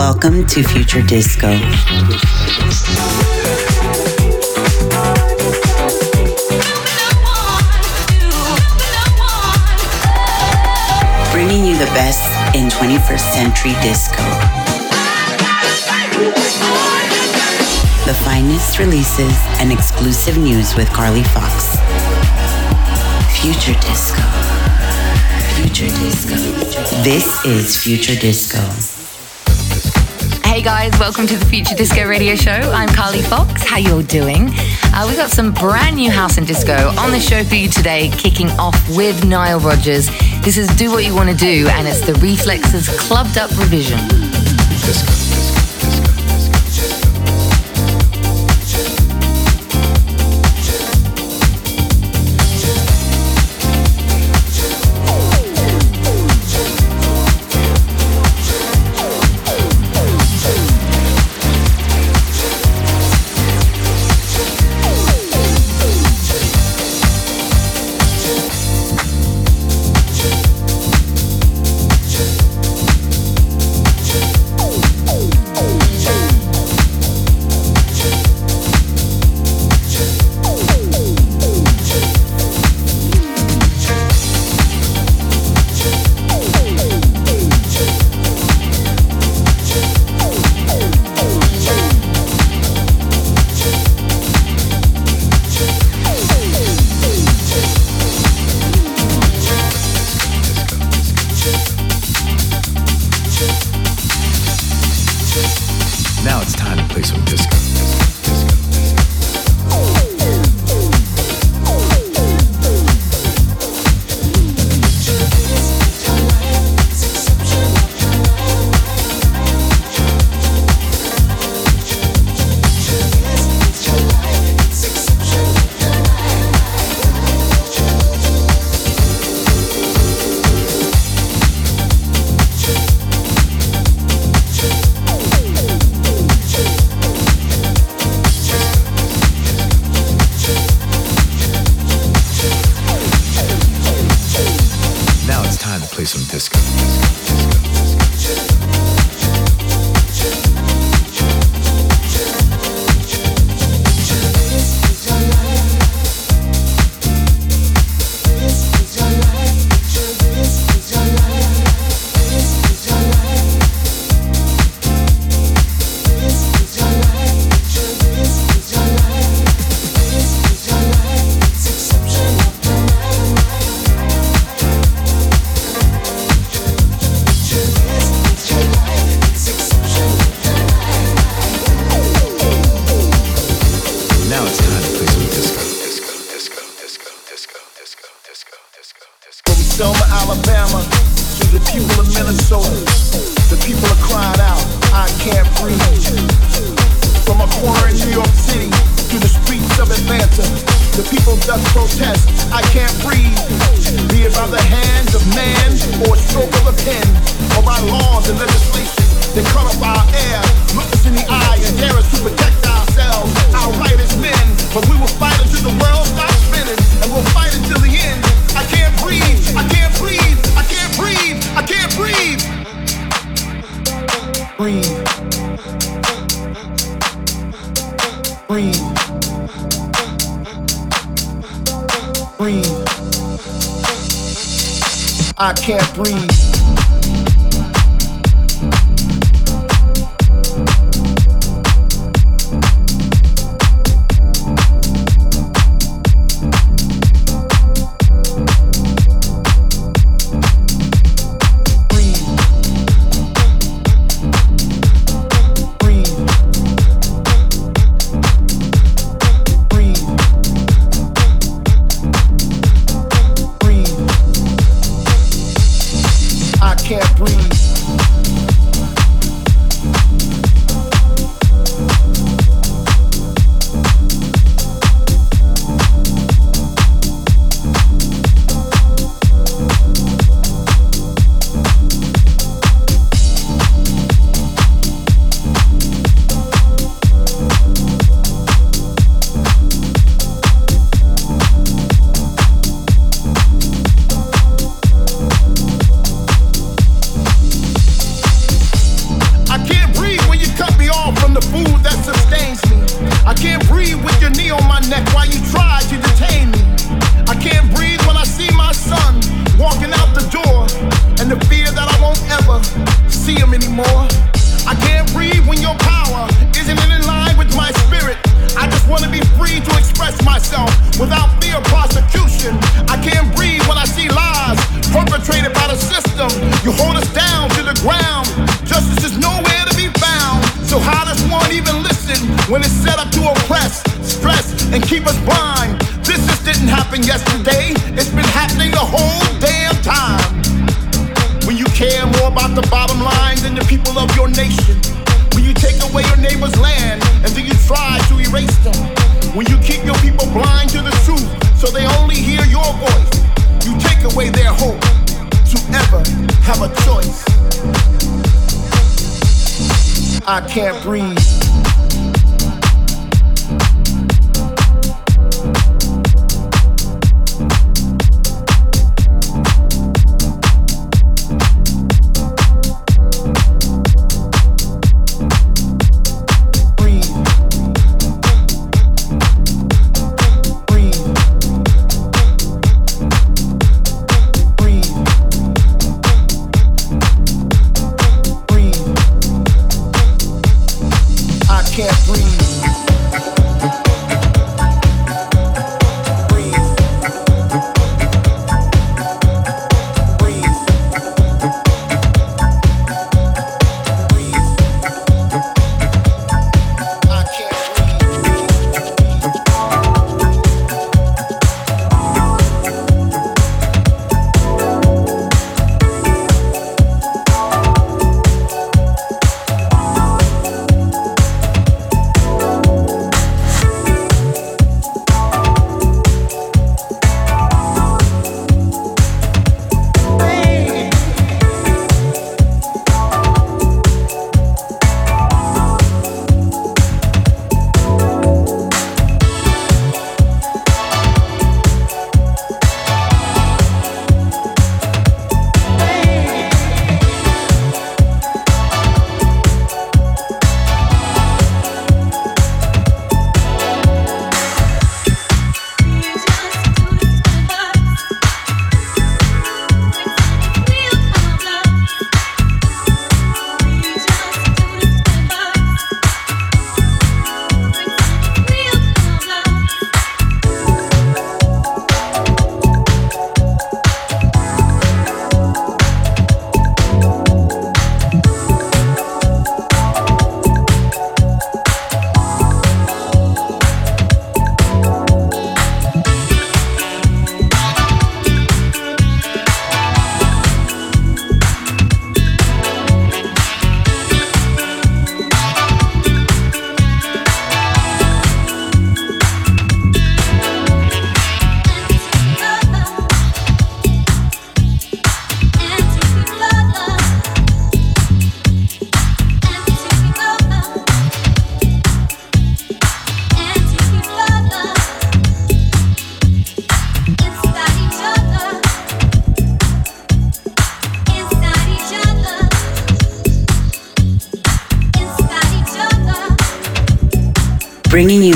Welcome to Future Disco. Bringing you the best in 21st century disco. The finest releases and exclusive news with Carly Fox. Future Disco. Future Disco. This is Future Disco. Hey guys, welcome to the Future Disco Radio Show. I'm Carly Fox. How you all doing? Uh, we've got some brand new house and disco on the show for you today, kicking off with Nile Rodgers. This is Do What You Want to Do, and it's the Reflexes Clubbed Up revision. Disco. Breathe. Breathe. Breathe. I can't breathe. Just yesterday. It's been happening the whole damn time. When you care more about the bottom line than the people of your nation. When you take away your neighbor's land and then you try to erase them. When you keep your people blind to the truth so they only hear your voice. You take away their hope to ever have a choice. I can't breathe.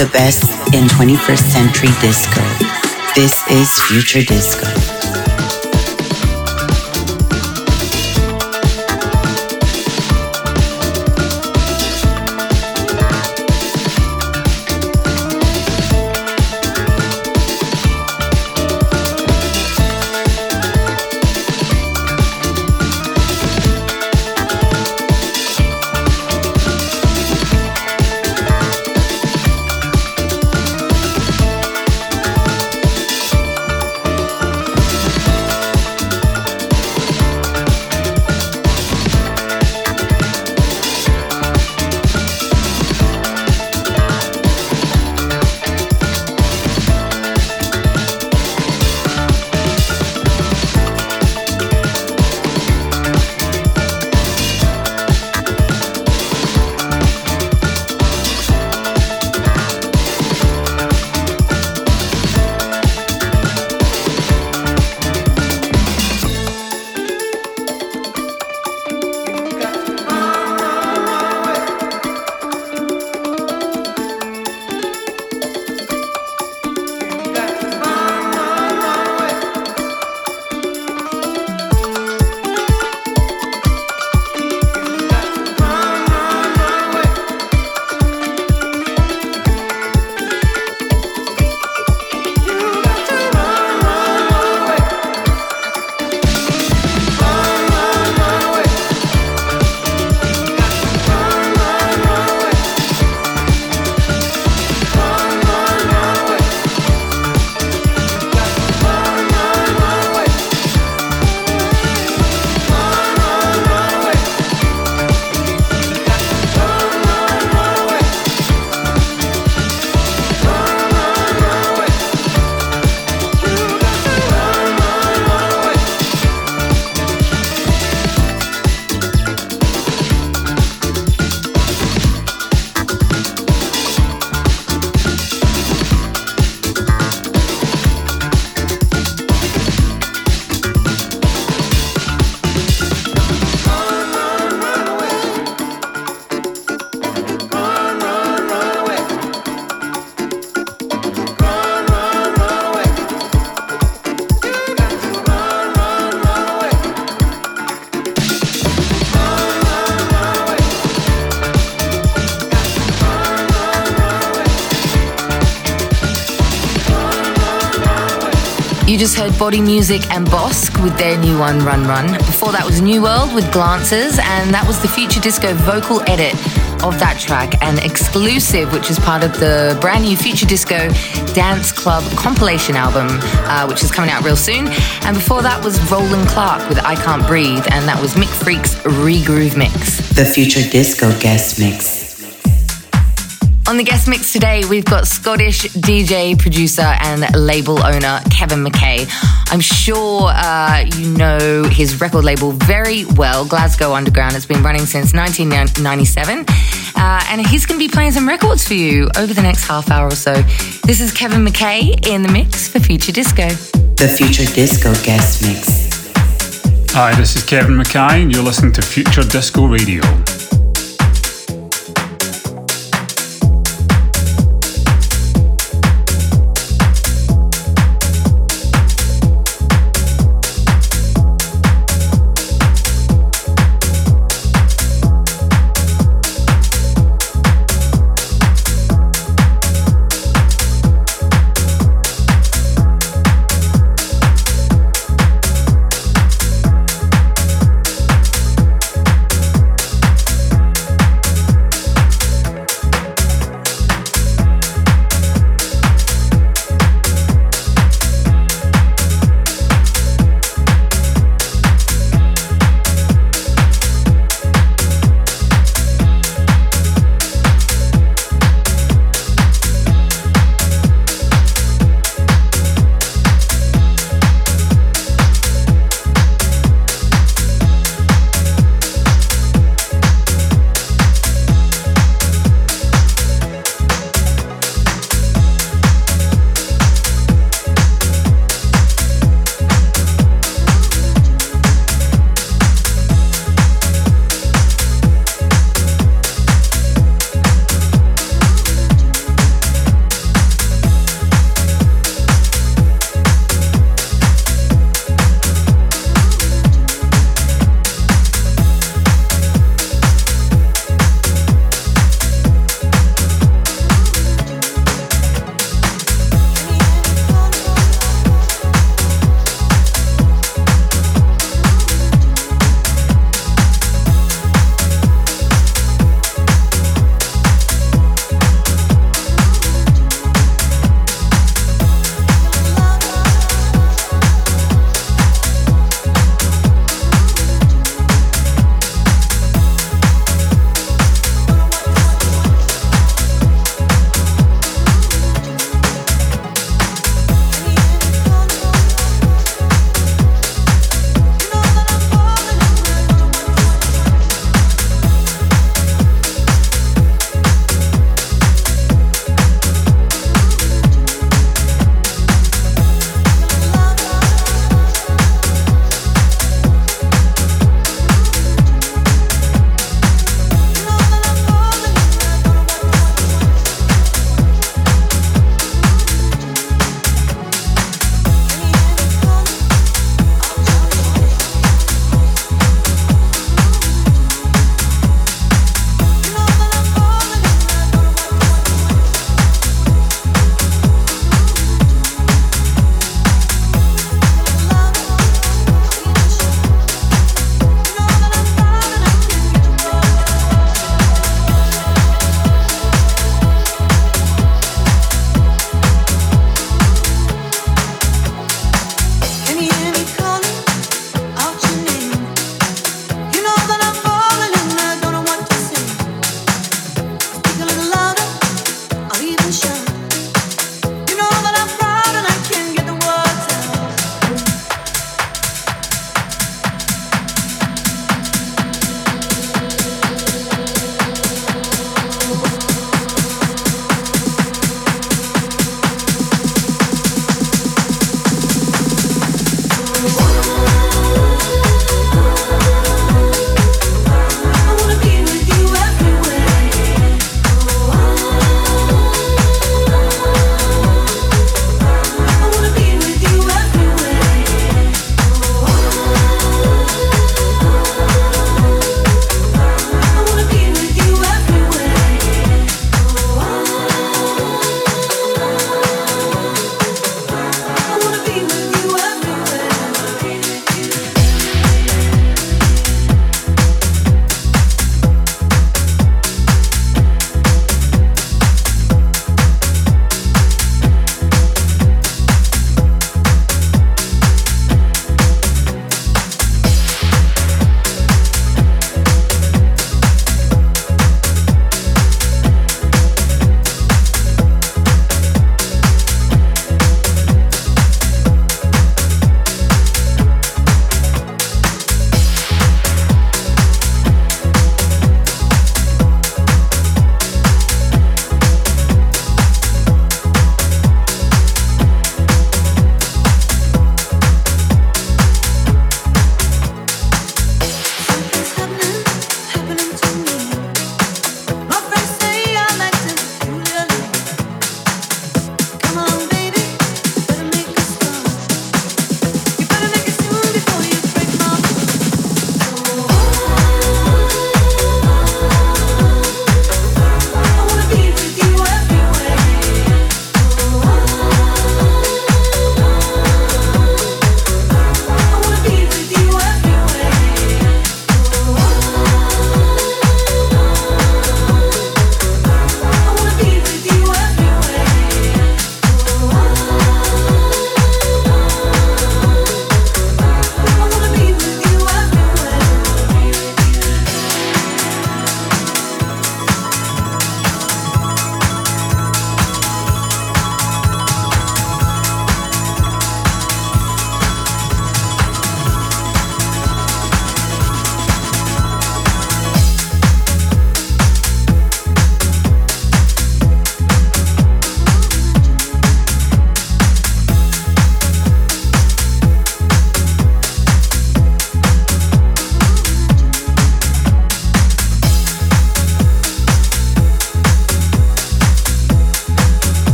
The best in 21st century disco. This is Future Disco. Just heard Body Music and Bossk with their new one, Run Run. Before that was New World with Glances, and that was the Future Disco vocal edit of that track, and exclusive, which is part of the brand new Future Disco Dance Club compilation album, uh, which is coming out real soon. And before that was Roland Clark with I Can't Breathe, and that was Mick Freak's Regroove Mix. The Future Disco guest mix. On the guest mix today, we've got Scottish DJ, producer, and label owner Kevin McKay. I'm sure uh, you know his record label very well, Glasgow Underground. It's been running since 1997. Uh, and he's going to be playing some records for you over the next half hour or so. This is Kevin McKay in the mix for Future Disco. The Future Disco guest mix. Hi, this is Kevin McKay, and you're listening to Future Disco Radio.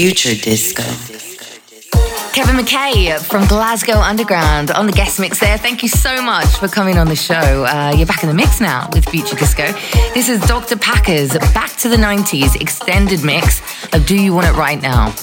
Future Disco. Kevin McKay from Glasgow Underground on the guest mix there. Thank you so much for coming on the show. Uh, you're back in the mix now with Future Disco. This is Dr. Packer's Back to the 90s extended mix of Do You Want It Right Now.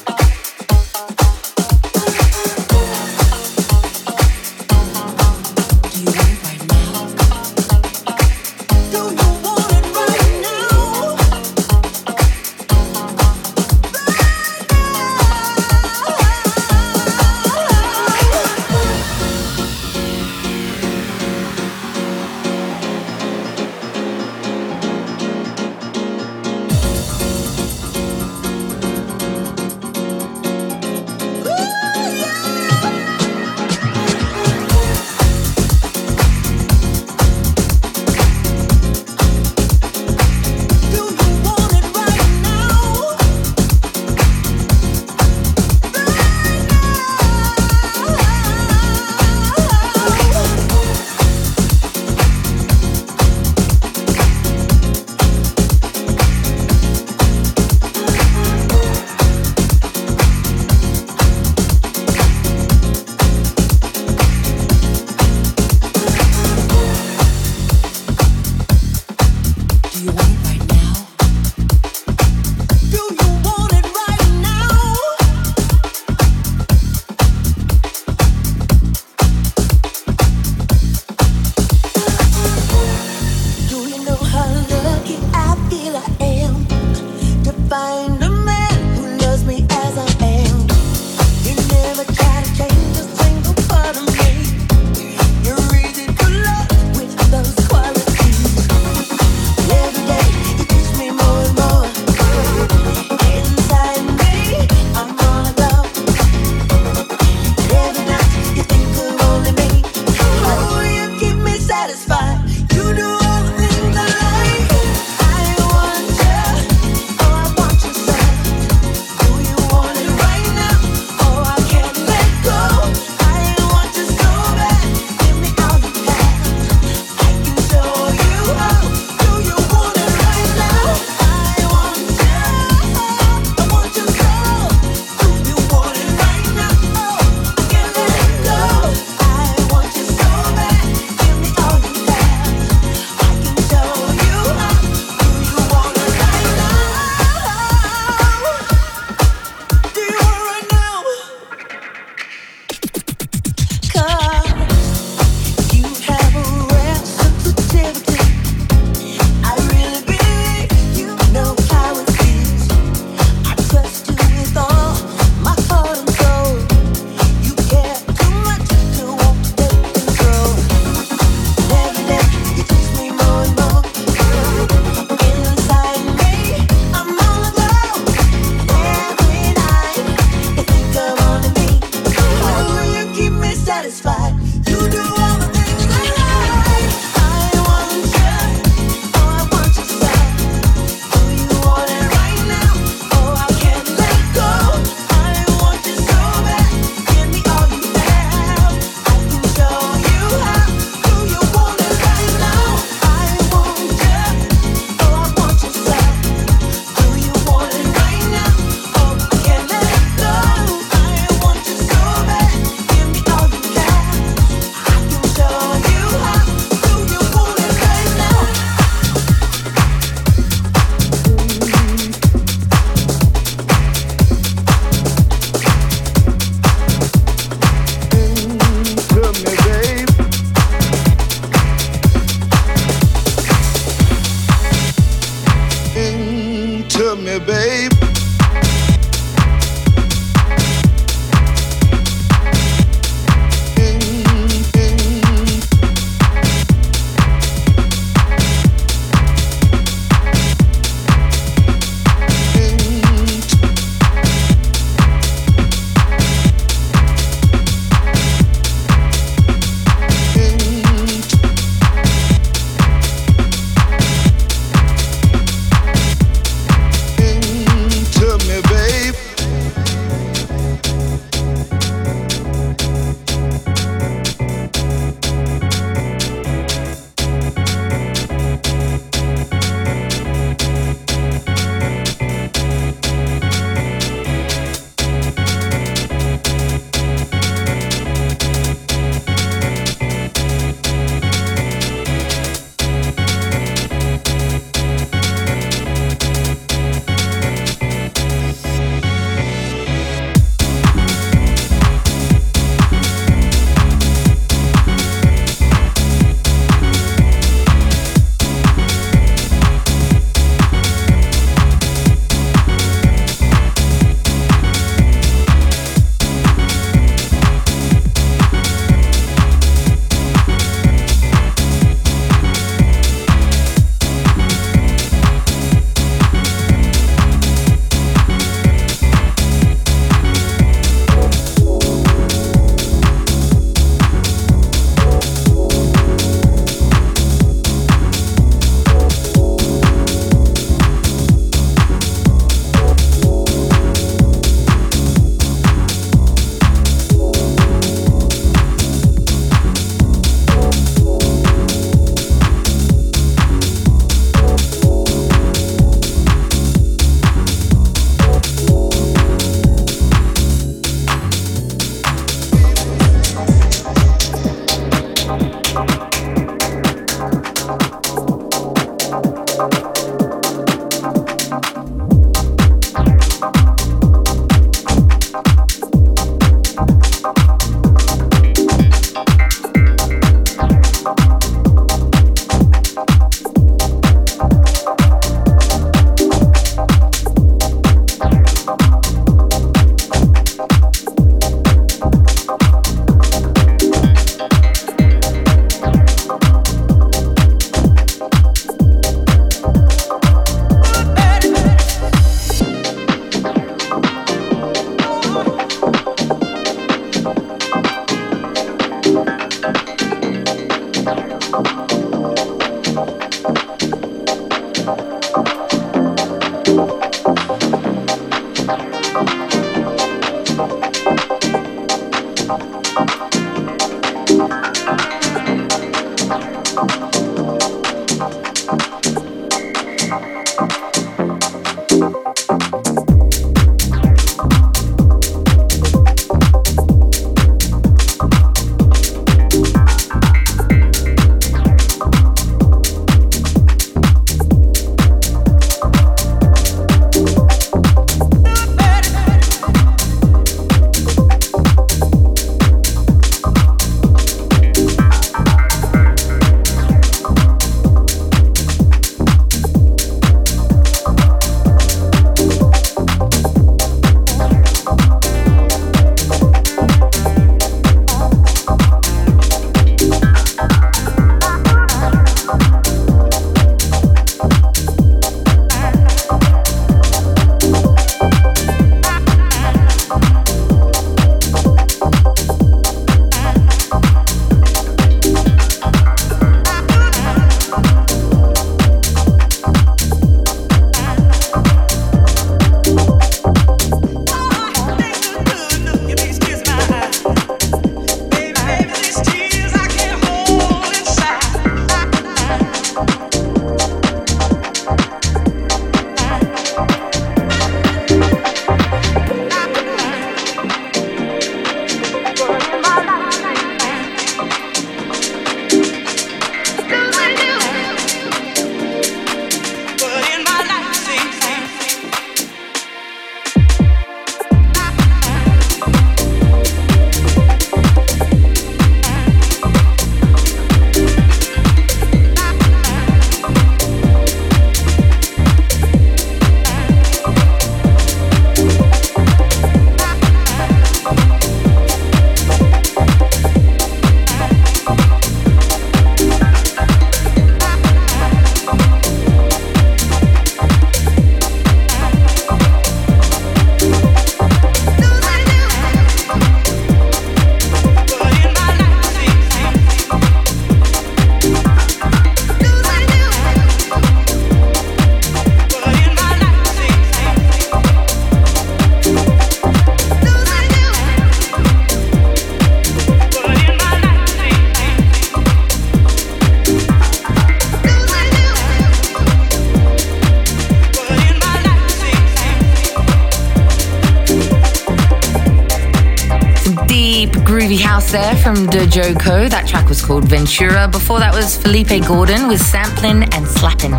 From Dojoko. That track was called Ventura. Before that was Felipe Gordon with Sampling and Slapping.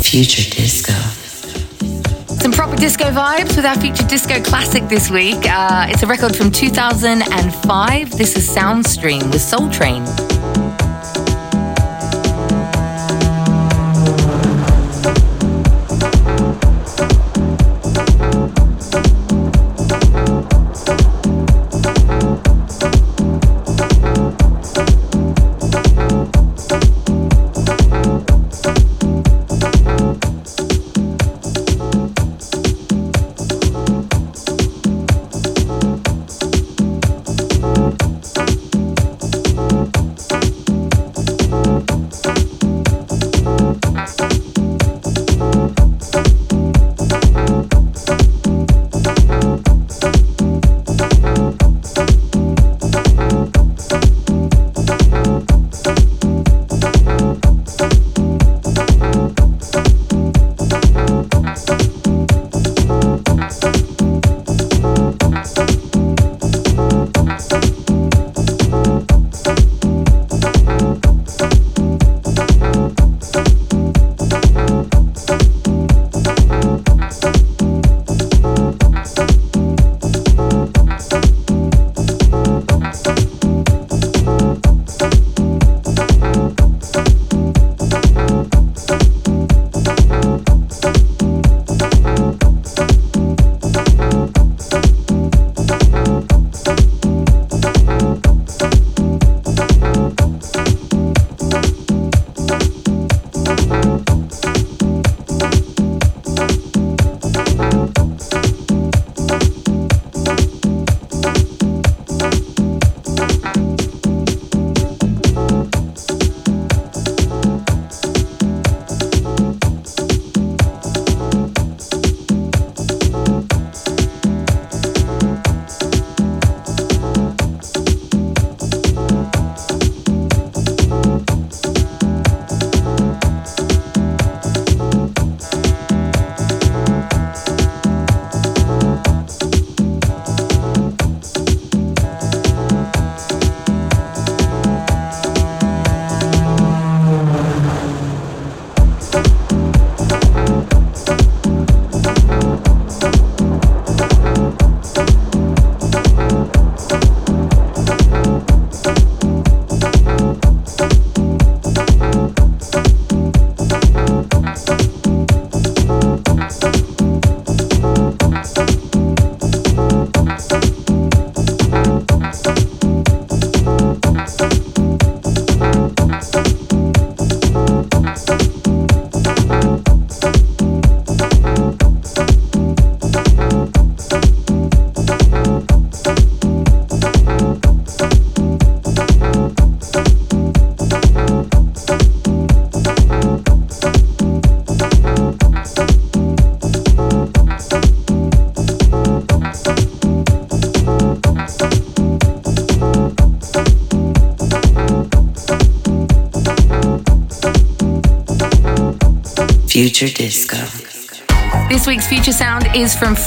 Future Disco. Some proper disco vibes with our Future Disco classic this week. Uh, it's a record from 2005. This is Soundstream with Soul Train.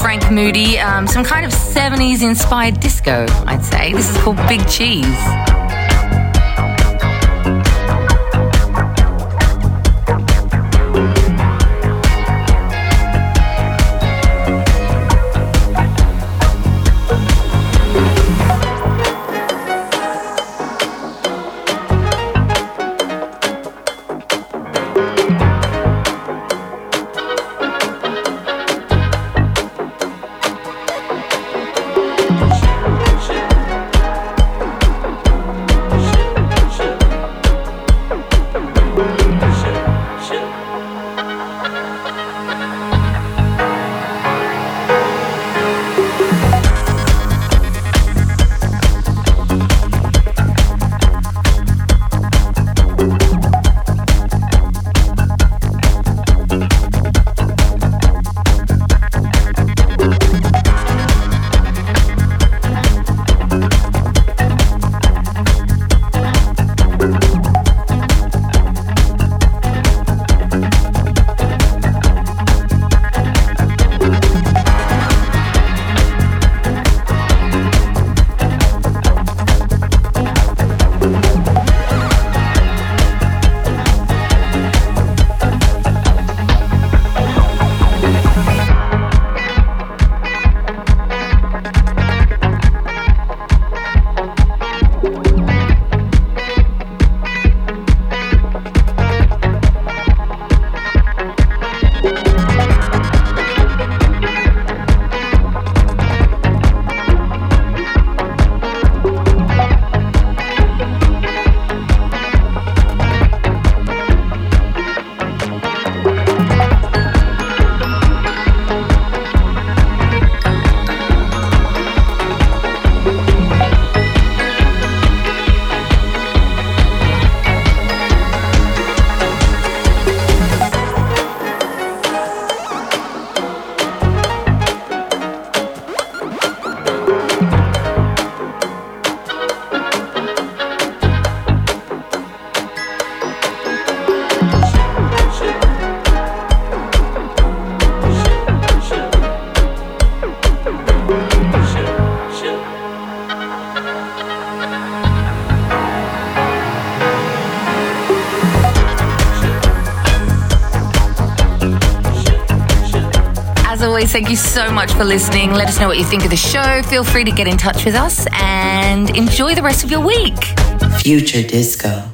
Frank Moody, um, some kind of 70s inspired disco, I'd say. This is called Big Cheese. Thank you so much for listening. Let us know what you think of the show. Feel free to get in touch with us and enjoy the rest of your week. Future Disco.